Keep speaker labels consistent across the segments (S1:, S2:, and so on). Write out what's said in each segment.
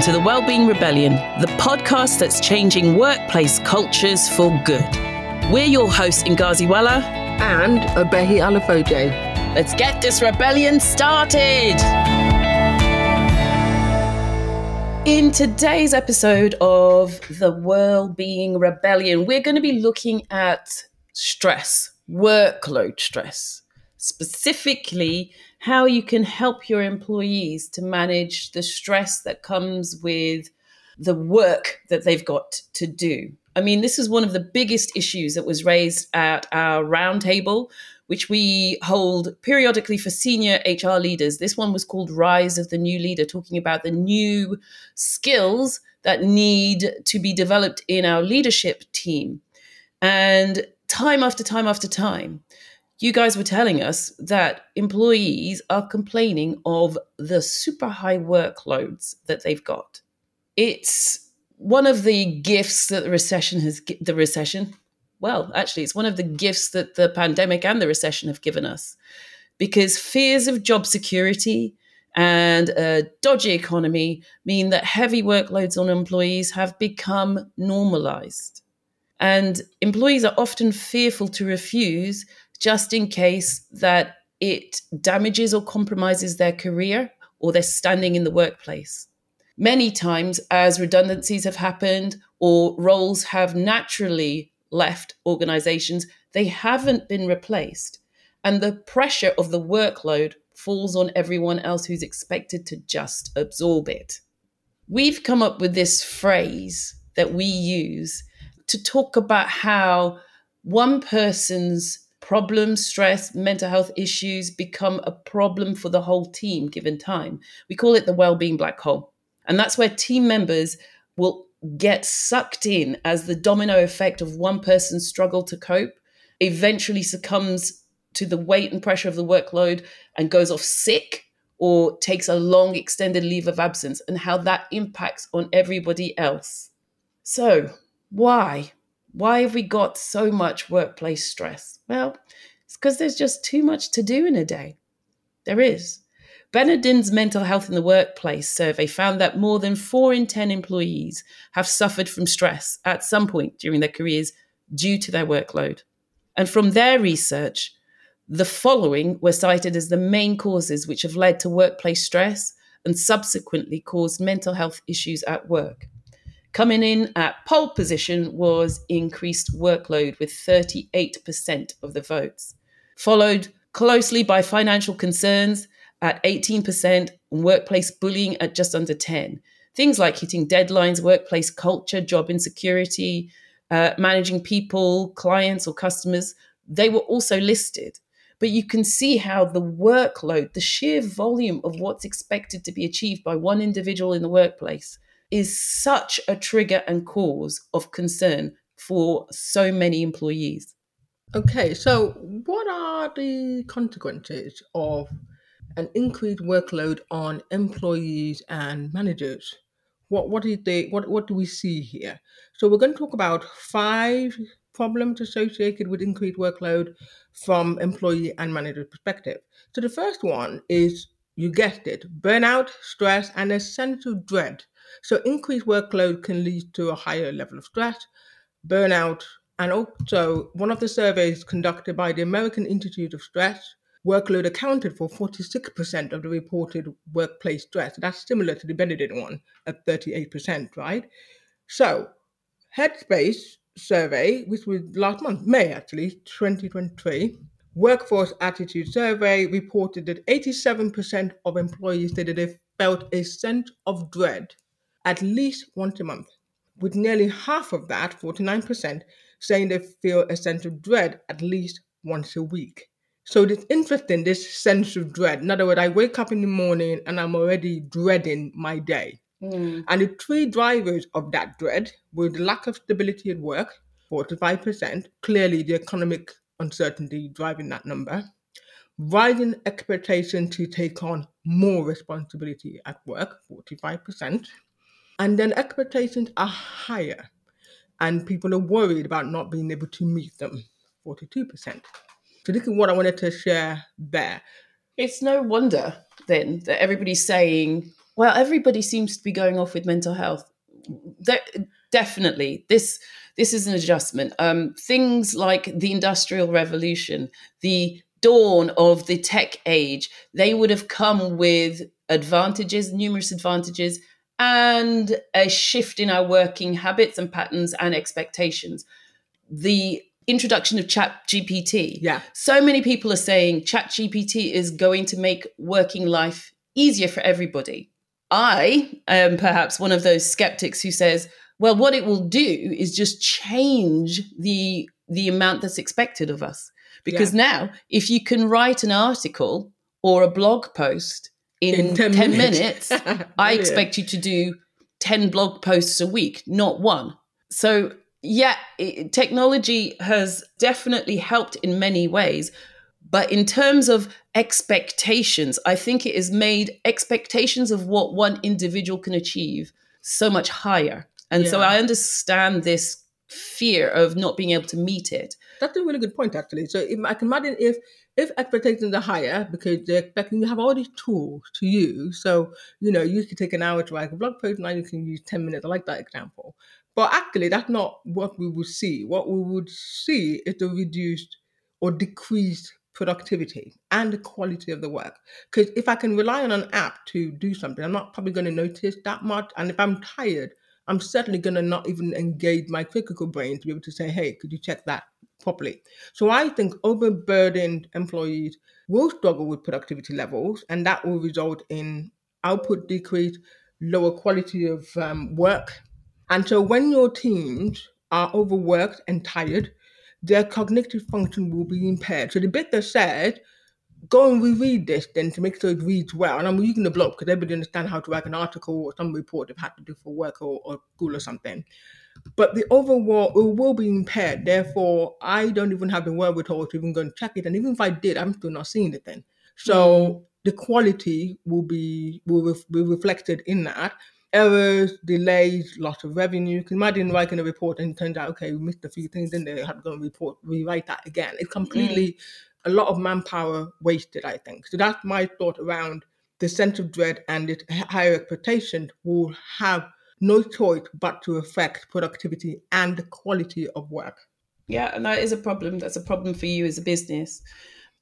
S1: welcome to the Wellbeing Rebellion, the podcast that's changing workplace cultures for good. We're your hosts, Ngozi Weller
S2: and Obehi Alafoje.
S1: Let's get this rebellion started. In today's episode of the Wellbeing Rebellion, we're going to be looking at stress, workload stress, specifically how you can help your employees to manage the stress that comes with the work that they've got to do. I mean, this is one of the biggest issues that was raised at our roundtable, which we hold periodically for senior HR leaders. This one was called Rise of the New Leader, talking about the new skills that need to be developed in our leadership team. And time after time after time, you guys were telling us that employees are complaining of the super high workloads that they've got. It's one of the gifts that the recession has the recession well actually it's one of the gifts that the pandemic and the recession have given us because fears of job security and a dodgy economy mean that heavy workloads on employees have become normalized and employees are often fearful to refuse just in case that it damages or compromises their career or their standing in the workplace. Many times, as redundancies have happened or roles have naturally left organizations, they haven't been replaced. And the pressure of the workload falls on everyone else who's expected to just absorb it. We've come up with this phrase that we use to talk about how one person's problems, stress, mental health issues become a problem for the whole team given time. We call it the well-being black hole. And that's where team members will get sucked in as the domino effect of one person's struggle to cope eventually succumbs to the weight and pressure of the workload and goes off sick or takes a long extended leave of absence and how that impacts on everybody else. So, why? Why have we got so much workplace stress? Well, it's because there's just too much to do in a day. There is. Benenden's mental health in the workplace survey found that more than four in 10 employees have suffered from stress at some point during their careers due to their workload. And from their research, the following were cited as the main causes which have led to workplace stress and subsequently caused mental health issues at work. Coming in at pole position was increased workload with 38% of the votes, followed closely by financial concerns at 18% and workplace bullying at just under 10. Things like hitting deadlines, workplace culture, job insecurity, uh, managing people, clients or customers, they were also listed. But you can see how the workload, the sheer volume of what's expected to be achieved by one individual in the workplace is such a trigger and cause of concern for so many employees.
S2: Okay, so what are the consequences of an increased workload on employees and managers? What what is the what what do we see here? So we're going to talk about five problems associated with increased workload from employee and manager perspective. So the first one is you guessed it, burnout, stress, and a sense of dread so increased workload can lead to a higher level of stress, burnout, and also one of the surveys conducted by the American Institute of Stress, workload accounted for 46% of the reported workplace stress. That's similar to the Benenden one at 38%, right? So Headspace survey, which was last month, May actually, 2023, Workforce Attitude Survey reported that 87% of employees said that they felt a sense of dread at least once a month, with nearly half of that, 49%, saying they feel a sense of dread at least once a week. So it's interesting, this sense of dread. In other words, I wake up in the morning and I'm already dreading my day. Mm. And the three drivers of that dread were the lack of stability at work, 45%, clearly the economic uncertainty driving that number, rising expectation to take on more responsibility at work, 45%, and then expectations are higher, and people are worried about not being able to meet them 42%. So, this is what I wanted to share there.
S1: It's no wonder then that everybody's saying, well, everybody seems to be going off with mental health. There, definitely, this this is an adjustment. Um, things like the industrial revolution, the dawn of the tech age, they would have come with advantages, numerous advantages, and a shift in our working habits and patterns and expectations. The introduction of chat gpt
S2: Yeah.
S1: so many people are saying chat gpt is going to make working life easier for everybody i am perhaps one of those skeptics who says well what it will do is just change the the amount that's expected of us because now if you can write an article or a blog post in,
S2: In
S1: 10,
S2: 10
S1: minutes,
S2: minutes.
S1: i expect you to do 10 blog posts a week not one. So yeah it, technology has definitely helped in many ways but in terms of expectations i think it has made expectations of what one individual can achieve so much higher. And so i understand this fear of not being able to meet it
S2: That's a really good point, actually. So if, I can imagine if if expectations are higher because they're expecting you have all these tools to use. So you know you could take an hour to write a blog post, now you can use ten minutes. I like that example. But actually, that's not what we would see. What we would see is the reduced or decreased productivity and the quality of the work. Because if I can rely on an app to do something, I'm not probably going to notice that much. And if I'm tired, I'm certainly going to not even engage my critical brain to be able to say, hey, could you check that properly? So I think overburdened employees will struggle with productivity levels, and that will result in output decrease, lower quality of um, work. And so when your teams are overworked and tired, their cognitive function will be impaired. So the bit that said, go and reread this then to make sure it reads well. And I'm reading the blog because everybody understands how to write an article or some report they've had to do for work or, or school or something. But the overall it will be impaired. Therefore, I don't even have the word with wherewithal to even go and check it. And even if I did, I'm still not seeing it then. So hmm. the quality will be will ref, be reflected in that. Errors, delays, loss of revenue. You can imagine writing a report and it turns out, okay, we missed a few things in there, have to go and report, rewrite that again. It's hmm. completely a lot of manpower wasted, I think. So that's my thought around the sense of dread and its higher expectation will have no choice but to affect productivity and the quality of work.
S1: Yeah, and that is a problem. That's a problem for you as a business.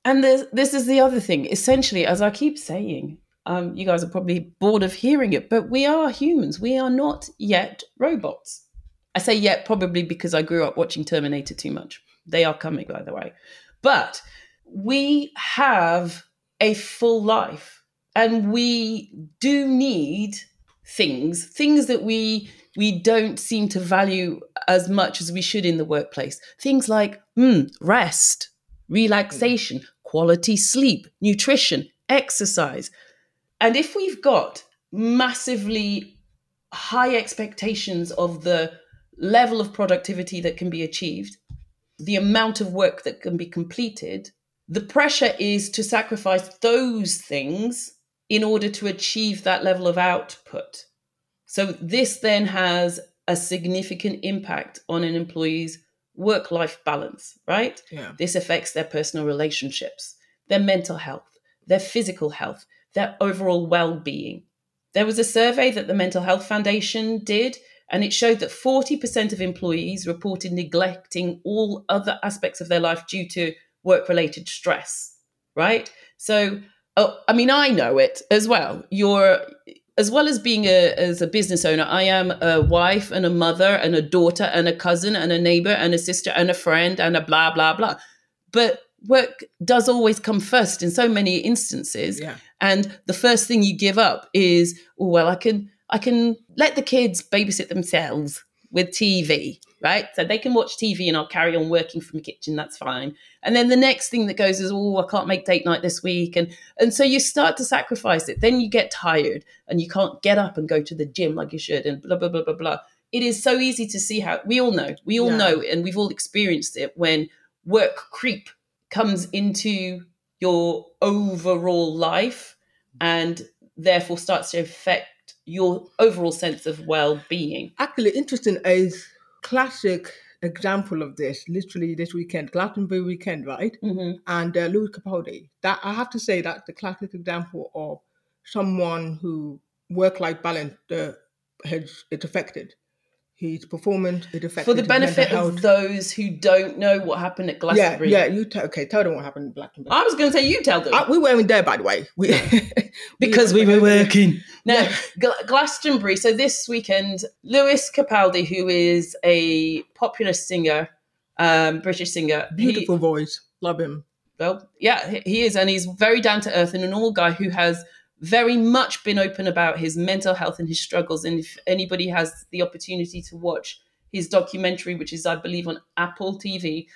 S1: And this, this is the other thing. Essentially, as I keep saying, um, you guys are probably bored of hearing it, but we are humans. We are not yet robots. I say yet probably because I grew up watching Terminator too much. They are coming, by the way. But we have a full life and we do need things, things that we we don't seem to value as much as we should in the workplace. Things like mm, rest, relaxation, quality sleep, nutrition, exercise. And if we've got massively high expectations of the level of productivity that can be achieved, the amount of work that can be completed, the pressure is to sacrifice those things in order to achieve that level of output. So, this then has a significant impact on an employee's work life balance, right?
S2: Yeah.
S1: This affects their personal relationships, their mental health, their physical health, their overall well being. There was a survey that the Mental Health Foundation did, and it showed that 40% of employees reported neglecting all other aspects of their life due to work related stress, right? So, oh, I mean, I know it as well. You're, as well as being a, as a business owner, I am a wife and a mother and a daughter and a cousin and a neighbor and a sister and a friend and a blah, blah, blah. But work does always come first in so many instances
S2: Yeah.
S1: and the first thing you give up is oh well i can i can let the kids babysit themselves with tv right? So they can watch tv and i'll carry on working from the kitchen that's fine. And then the next thing that goes is oh i can't make date night this week. And and so you start to sacrifice it. Then you get tired and you can't get up and go to the gym like you should and blah blah blah blah blah. It is so easy to see how we all know we all
S2: Yeah.
S1: know and we've all experienced it when work creep comes into your overall life and therefore starts to affect your overall sense of well-being.
S2: Actually, interesting is classic example of this. Literally this weekend, Glastonbury weekend, right?
S1: Mm-hmm.
S2: And uh, Lewis Capaldi. That I have to say that's the classic example of someone who work-life balance uh, has it's affected. His performing it affected
S1: For the benefit of those who don't know what happened at Glastonbury.
S2: yeah. yeah. You t- okay? Tell them what happened in Blackburn.
S1: I was going to say you tell them.
S2: Uh, we weren't there, by the way. We,
S1: because we were working. Gl- Glastonbury. So this weekend, Lewis Capaldi, who is a popular singer, um, British singer, he-
S2: Beautiful voice, love him.
S1: well, yeah, he- he is, and he's very down to earth and an all guy who has very much been open about his mental health and his struggles. And if anybody has the opportunity to watch his documentary, which is, I believe, on Apple TV,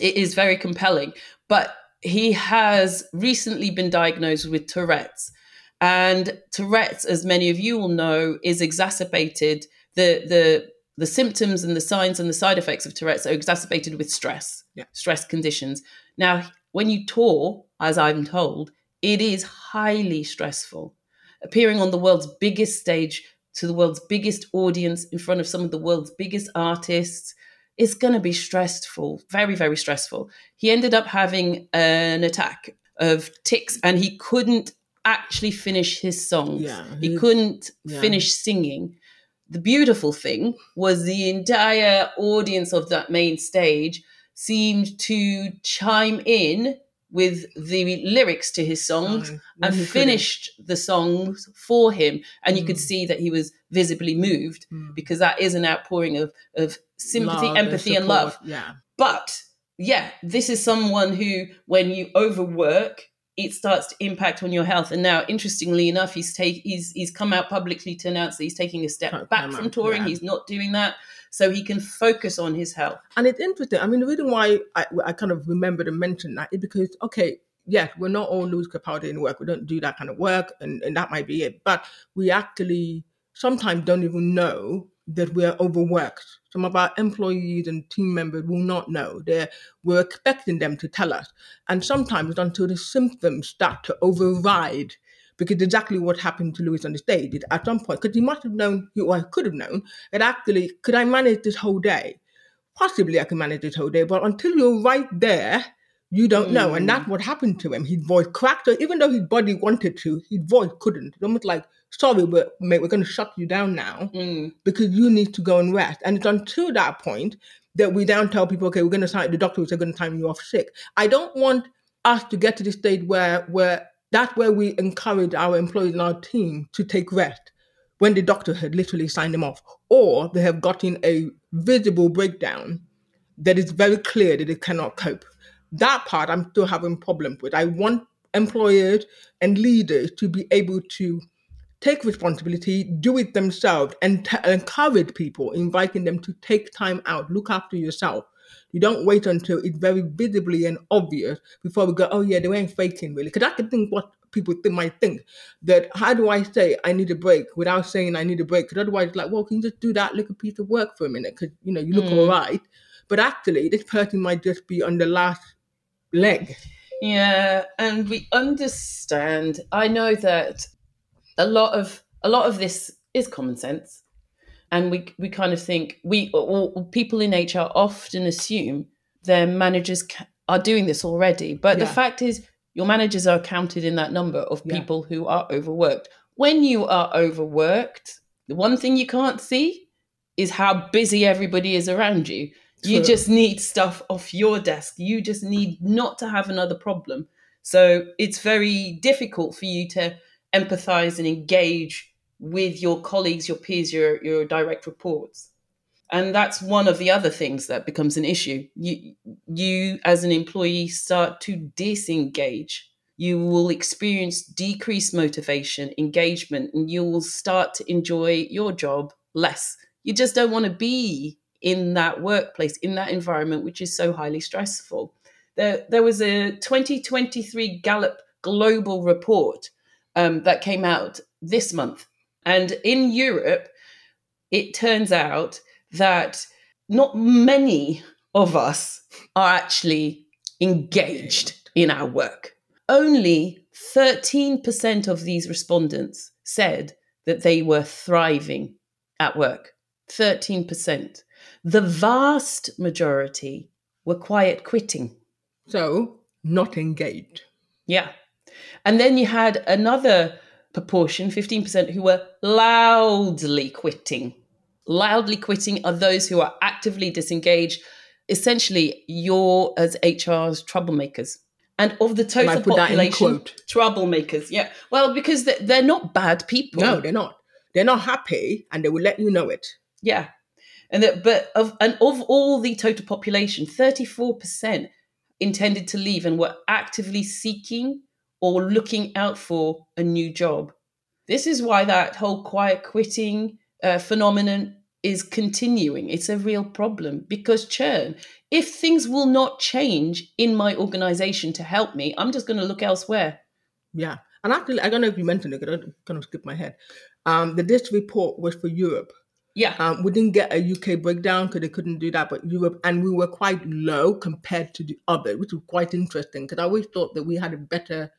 S1: it is very compelling. But he has recently been diagnosed with Tourette's. And Tourette's, as many of you will know, is exacerbated. The the the symptoms and the signs and the side effects of Tourette's are exacerbated with stress,
S2: Yeah.
S1: stress conditions. Now, when you tour, as I'm told, it is highly stressful. Appearing on the world's biggest stage to the world's biggest audience in front of some of the world's biggest artists, is going to be stressful, very, very stressful. He ended up having an attack of tics and he couldn't actually finish his songs.
S2: Yeah,
S1: he
S2: he's-
S1: couldn't
S2: yeah.
S1: finish singing. The beautiful thing was the entire audience of that main stage seemed to chime in with the lyrics to his songs
S2: Um,
S1: and finished the songs for him. And you could
S2: Mm.
S1: see that he was visibly moved
S2: Mm.
S1: because that is an outpouring of, of sympathy,
S2: Love
S1: empathy, and
S2: support,
S1: love.
S2: Yeah.
S1: But yeah, this is someone who, when you overwork, it starts to impact on your health. And now, interestingly enough, he's take he's he's come out publicly to announce that he's taking a step back from touring.
S2: yeah.
S1: He's not doing that, so he can focus on his health.
S2: And it's interesting. I mean, the reason why I, I kind of remember to mention that is because, okay, yes, we're not all Lewis Capaldi in work. We don't do that kind of work, and, and that might be it. But we actually sometimes don't even know that we're overworked. Some of our employees and team members will not know. They're, we're expecting them to tell us. And sometimes until the symptoms start to override. Because exactly what happened to Lewis on the stage, it- at some point, because he must have known, or he could have known, that actually, could I manage this whole day? possibly I can manage this whole day, but until you're right there, you don't know. And that's what happened to him. His voice cracked. So even though his body wanted to, his voice couldn't. It's almost like, sorry, but mate, we're going to shut you down now
S1: Mm.
S2: because you need to go and rest. And it's until that point that we then tell people, okay, we're going to sign the doctor is going to time you off sick. I don't want us to get to the stage where where that's where we encourage our employees and our team to take rest when the doctor had literally signed them off, or they have gotten a visible breakdown that is very clear that they cannot cope. That part I'm still having problems with. I want employers and leaders to be able to take responsibility, do it themselves, and t- encourage people, inviting them to take time out, look after yourself. You don't wait until it's very visibly and obvious before we go, oh yeah, they weren't faking really. Because I can think what people think, might think that how do I say I need a break without saying I need a break? Because otherwise, it's like, well, can you just do that little piece of work for a minute? Because you know you look
S1: Mm.
S2: all right, but actually, this person might just be on the last leg.
S1: Yeah, and we understand. I know that a lot of a lot of this is common sense, and we we kind of think we or, people in HR often assume their managers are doing this already, but the fact is your managers are counted in that number of
S2: Yeah.
S1: people who are overworked. When you are overworked, the one thing you can't see is how busy everybody is around you. You just need stuff off your desk. You just need not to have another problem. So it's very difficult for you to empathize and engage with your colleagues, your peers, your, your direct reports. And that's one of the other things that becomes an issue. You, you as an employee, start to disengage. You will experience decreased motivation, engagement, and you will start to enjoy your job less. You just don't want to be in that workplace, in that environment, which is so highly stressful. There, there was a 2023 Gallup global report um, that came out this month. And in Europe, it turns out that not many of us are actually engaged in our work. Only 13% of these respondents said that they were thriving at work. 13%. The vast majority were quiet quitting.
S2: So not engaged.
S1: Yeah. And then you had another proportion, 15%, who were loudly quitting. Loudly quitting are those who are actively disengaged. Essentially, you're as HR's troublemakers. And of the total population, troublemakers. Yeah. Well, because they're not bad people.
S2: No, they're not. They're not happy and they will let you know it.
S1: Yeah. And that, but of and of all the total population, 34% intended to leave and were actively seeking or looking out for a new job. This is why that whole quiet quitting uh, phenomenon is continuing. It's a real problem because churn. If things will not change in my organization to help me, I'm just going to look elsewhere.
S2: Yeah. And actually, I don't know if you mentioned it, I kind of skipped my head. Um, the this report was for Europe.
S1: Yeah.
S2: Um, we didn't get a UK breakdown because they couldn't do that, but Europe, and we were quite low compared to the other, which was quite interesting because I always thought that we had a better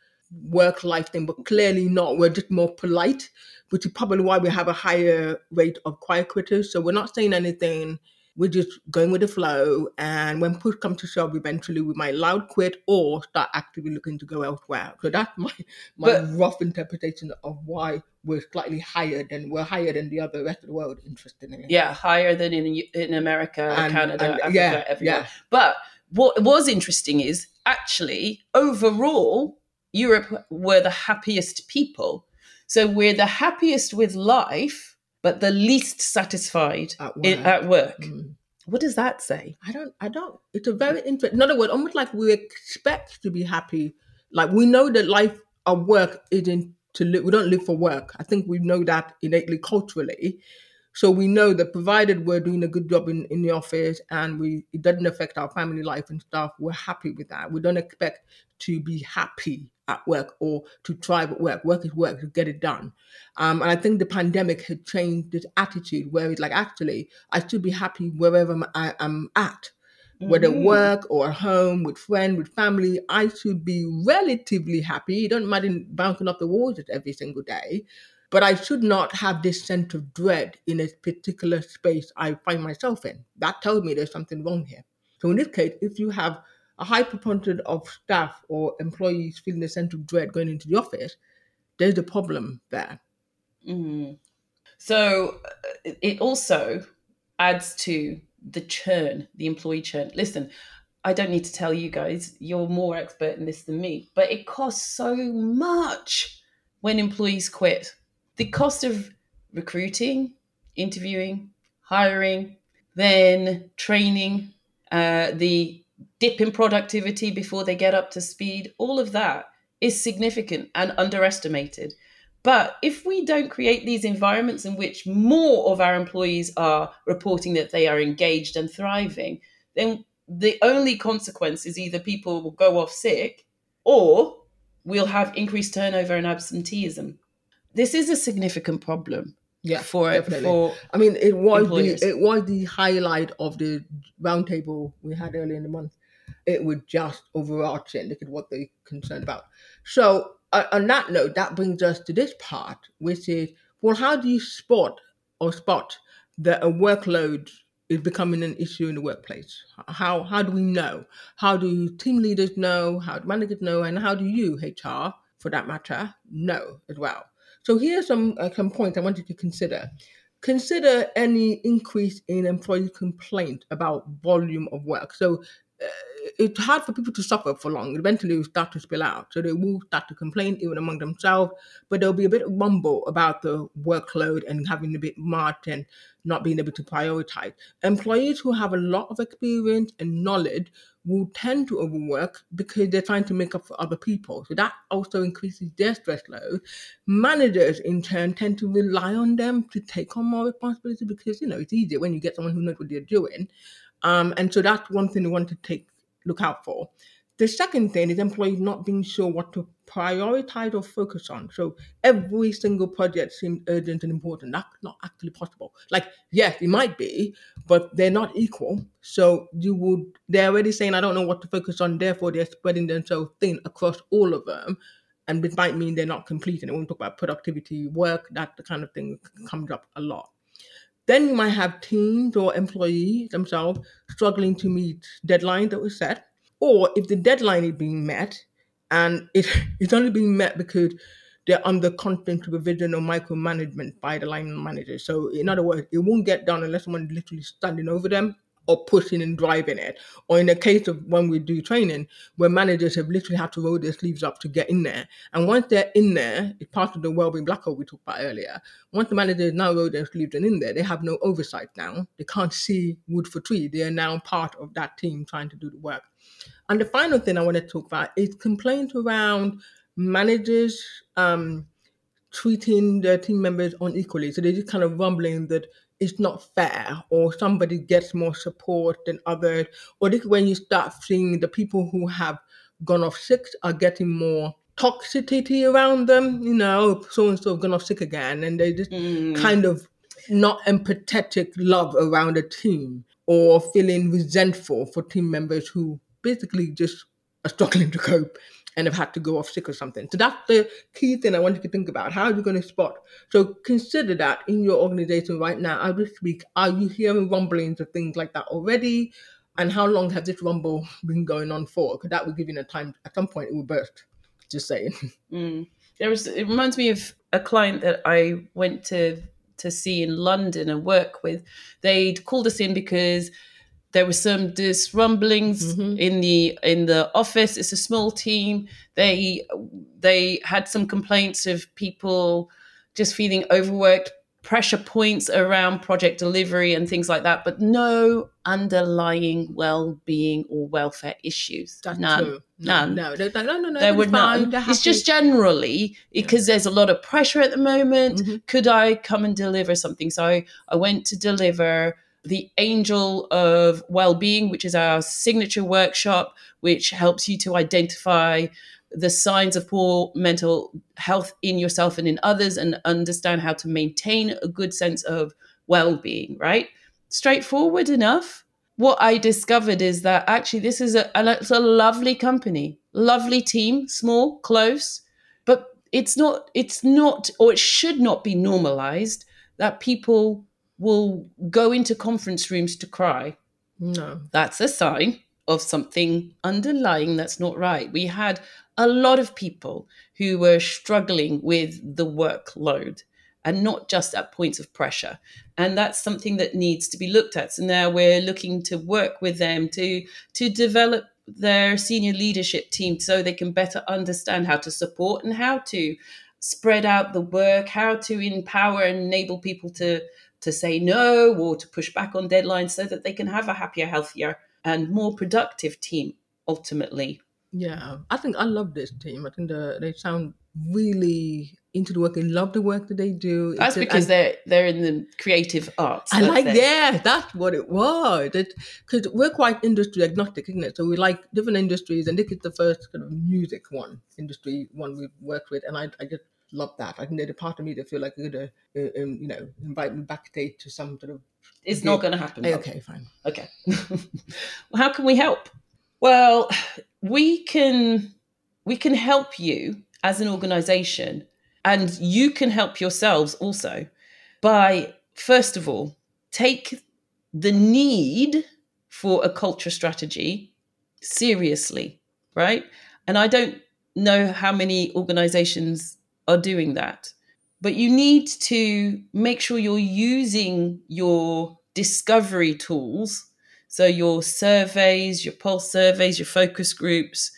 S2: work life thing, but clearly not. We're just more polite, which is probably why we have a higher rate of quiet quitters. So we're not saying anything we're just going with the flow. And when push comes to shove, eventually we might loud quit or start actively looking to go elsewhere. So that's my my but, rough interpretation of why we're slightly higher than we're higher than the other rest of the world. Interestingly,
S1: yeah, higher than in in America, and, Canada, and, Africa, yeah, everywhere. Yeah. But what was interesting is actually overall, Europe were the happiest people. So we're the happiest with life but the least satisfied at work. In, at work. Mm. What does that say?
S2: I don't. I don't. It's a very interesting. In other words, almost like we expect to be happy. Like we know that life of work isn't to live. We don't live for work. I think we know that innately culturally. So we know that provided we're doing a good job in, in the office and we it doesn't affect our family life and stuff, we're happy with that. We don't expect to be happy at work or to thrive at work. Work is work to get it done. Um, and I think the pandemic had changed this attitude where it's like, actually, I should be happy wherever I am at. Whether mm-hmm. work or home, with friend, with family, I should be relatively happy. You don't mind bouncing off the walls every single day, but I should not have this sense of dread in a particular space I find myself in. That tells me there's something wrong here. So in this case, if you have a high proportion of staff or employees feeling a sense of dread going into the office, there's a problem there.
S1: Mm. So uh, it also adds to the churn, the employee churn. Listen, I don't need to tell you guys, you're more expert in this than me, but it costs so much when employees quit. The cost of recruiting, interviewing, hiring, then training, uh, the dip in productivity before they get up to speed, all of that is significant and underestimated. But if we don't create these environments in which more of our employees are reporting that they are engaged and thriving, then the only consequence is either people will go off sick or we'll have increased turnover and absenteeism. This is a significant problem.
S2: Yeah,
S1: for definitely. For
S2: I mean, it was employers. the it was the highlight of the roundtable we had earlier in the month. It was just overarching. Look at what they're concerned about. So, uh, on that note, that brings us to this part, which is well, how do you spot or spot that a workload is becoming an issue in the workplace? How how do we know? How do team leaders know? How do managers know? And how do you, HR, for that matter, know as well? So here are some uh, some points I want you to consider. Consider any increase in employee complaint about volume of work. So uh, it's hard for people to suffer for long. Eventually, it will start to spill out. So they will start to complain even among themselves, but there'll be a bit of mumble about the workload and having a bit much and not being able to prioritize. Employees who have a lot of experience and knowledge will tend to overwork because they're trying to make up for other people. So that also increases their stress load. Managers, in turn, tend to rely on them to take on more responsibility because, you know, it's easier when you get someone who knows what they're doing. Um, and so that's one thing we want to take look out for. The second thing is employees not being sure what to prioritize or focus on. So every single project seems urgent and important. That's not actually possible. Like, yes, it might be, but they're not equal. So you would they're already saying I don't know what to focus on, therefore they're spreading themselves thin across all of them. And it might mean they're not completing. And when we talk about productivity, work, that the kind of thing comes up a lot. Then you might have teams or employees themselves struggling to meet deadlines that were set. Or if the deadline is being met and it, it's only being met because they're under constant supervision or micromanagement by the line manager. So, in other words, it won't get done unless someone literally standing over them or pushing and driving it. Or in the case of when we do training, where managers have literally had to roll their sleeves up to get in there. And once they're in there, it's part of the well-being black hole we talked about earlier. Once the managers now roll their sleeves and in there, they have no oversight now. They can't see wood for tree. They are now part of that team trying to do the work. And the final thing I want to talk about is complaints around managers um, treating their team members unequally. So they're just kind of rumbling that it's not fair or somebody gets more support than others or this when you start seeing the people who have gone off sick are getting more toxicity around them you know so and so gone off sick again and they just mm. kind of not empathetic love around a team or feeling resentful for team members who basically just are struggling to cope and have had to go off sick or something. So that's the key thing I want you to think about. How are you going to spot? So consider that in your organization right now as we speak. Are you hearing rumblings of things like that already? And how long has this rumble been going on for? Because that will give you a time. At some point, it will burst. Just saying.
S1: Mm. There was. It reminds me of a client that I went to to see in London and work with. They'd called us in because there were some disrumblings mm-hmm. in the in the office. It's a small team. They they had some complaints of people just feeling overworked pressure points around project delivery and things like that but no underlying well-being or welfare issues.
S2: That's
S1: none.
S2: true.
S1: none.
S2: no. No no no, no, no
S1: there were none. it's just generally because yeah. there's a lot of pressure at the moment. Mm-hmm. could i come and deliver something? So I, I went to deliver the Angel of Well-being, which is our signature workshop, which helps you to identify the signs of poor mental health in yourself and in others and understand how to maintain a good sense of well-being, right? Straightforward enough. What I discovered is that actually this is a, it's a lovely company, lovely team, small, close, but it's not it's not or it should not be normalized that people will go into conference rooms to cry.
S2: No.
S1: That's a sign of something underlying that's not right. We had a lot of people who were struggling with the workload and not just at points of pressure. And that's something that needs to be looked at. So now we're looking to work with them to to develop their senior leadership team so they can better understand how to support and how to spread out the work, how to empower and enable people to to say no or to push back on deadlines so that they can have a happier, healthier, and more productive team ultimately.
S2: Yeah, I think I love this team. I think the, they sound really into the work. They love the work that they do.
S1: That's it's because they're they're in the creative arts.
S2: I like they? yeah, that's what it was. Because we're quite industry agnostic, isn't it? So we like different industries, and this is the first kind of music one industry one we've worked with, and I, I just love that. I think there's a part of me that feel like you're gonna, uh, um, you know, invite me backstage to some sort of.
S1: It's gig. not going to happen.
S2: Okay, fine.
S1: Okay. well, how can we help? Well, we can we can help you as an organization, and you can help yourselves also by first of all take the need for a culture strategy seriously, right? And I don't know how many organizations are doing that. But you need to make sure you're using your discovery tools. So, your surveys, your pulse surveys, your focus groups,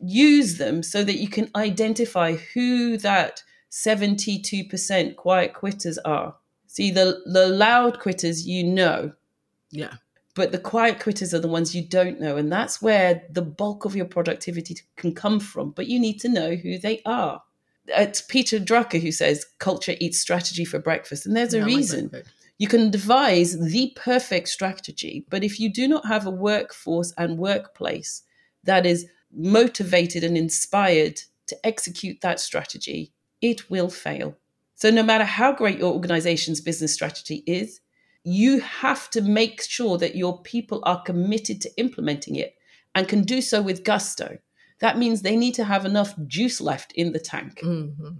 S1: use them so that you can identify who that 72% quiet quitters are. See, the, the loud quitters, you know.
S2: Yeah.
S1: But the quiet quitters are the ones you don't know. And that's where the bulk of your productivity can come from. But you need to know who they are it's Peter Drucker who says culture eats strategy for breakfast. And there's a reason. you can devise the perfect strategy, but if you do not have a workforce and workplace that is motivated and inspired to execute that strategy, it will fail. So, no matter how great your organization's business strategy is, you have to make sure that your people are committed to implementing it and can do so with gusto that means they need to have enough juice left in the tank,
S2: mm-hmm.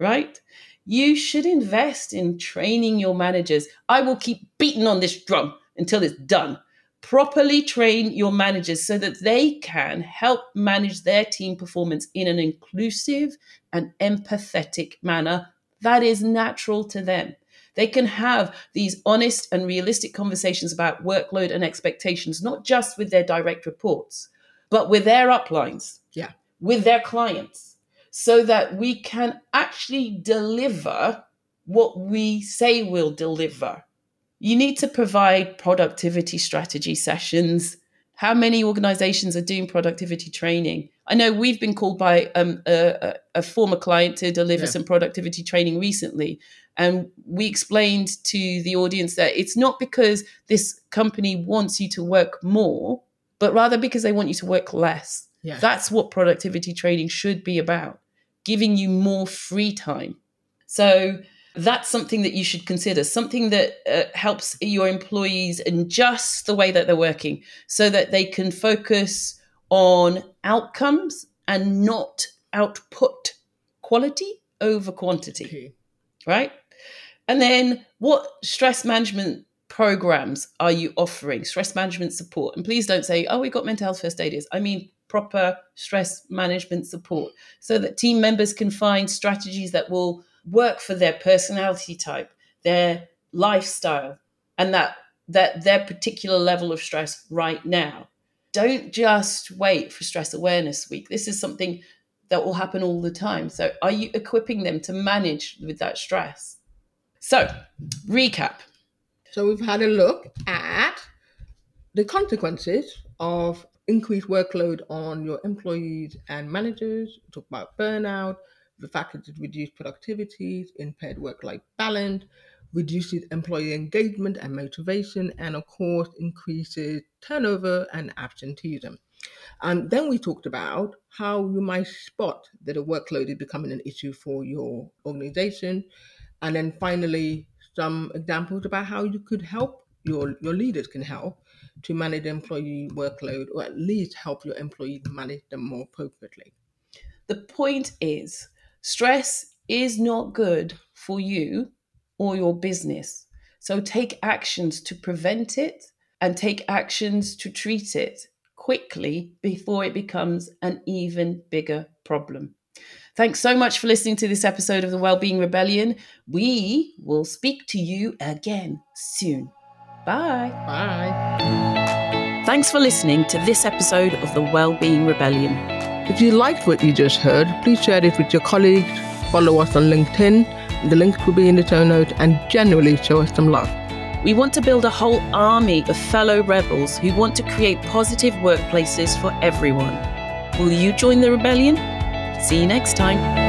S1: right? You should invest in training your managers. I will keep beating on this drum until it's done. properly train your managers so that they can help manage their team performance in an inclusive and empathetic manner that is natural to them. They can have these honest and realistic conversations about workload and expectations, not just with their direct reports, but with their uplines. With their clients, so that we can actually deliver what we say we'll deliver. You need to provide productivity strategy sessions. How many organizations are doing productivity training? I know we've been called by um, a, a, former client to deliver
S2: Yeah.
S1: some productivity training recently. And we explained to the audience that it's not because this company wants you to work more, but rather because they want you to work less.
S2: Yeah.
S1: That's what productivity training should be about, giving you more free time. So that's something that you should consider, something that uh, helps your employees adjust the way that they're working so that they can focus on outcomes and not output quality over quantity
S2: Okay.
S1: right? And then what stress management programs are you offering? Stress management support. And please don't say, oh, we've got mental health first aiders. I mean, proper stress management support so that team members can find strategies that will work for their personality type, their lifestyle, and that that their particular level of stress right now. Don't just wait for stress awareness week. This is something that will happen all the time. So, are you equipping them to manage with that stress? So, recap.
S2: So we've had a look at the consequences of increased workload on your employees and managers. We talk about burnout, the fact that it reduces productivity, impaired work-life balance, reduces employee engagement and motivation, and of course increases turnover and absenteeism. And then we talked about how you might spot that a workload is becoming an issue for your organization. And then finally, some examples about how you could help your, your leaders can help to manage employee workload or at least help your employees manage them more appropriately.
S1: The point is, stress is not good for you or your business. So, take actions to prevent it and take actions to treat it quickly before it becomes an even bigger problem. Thanks so much for listening to this episode of the Wellbeing Rebellion. We will speak to you again soon. Bye.
S2: Bye.
S1: Thanks for listening to this episode of the Wellbeing Rebellion.
S2: If you liked what you just heard, please share it with your colleagues, follow us on LinkedIn, the link will be in the show notes, and generally show us some love.
S1: We want to build a whole army of fellow rebels who want to create positive workplaces for everyone. Will you join the rebellion? See you next time.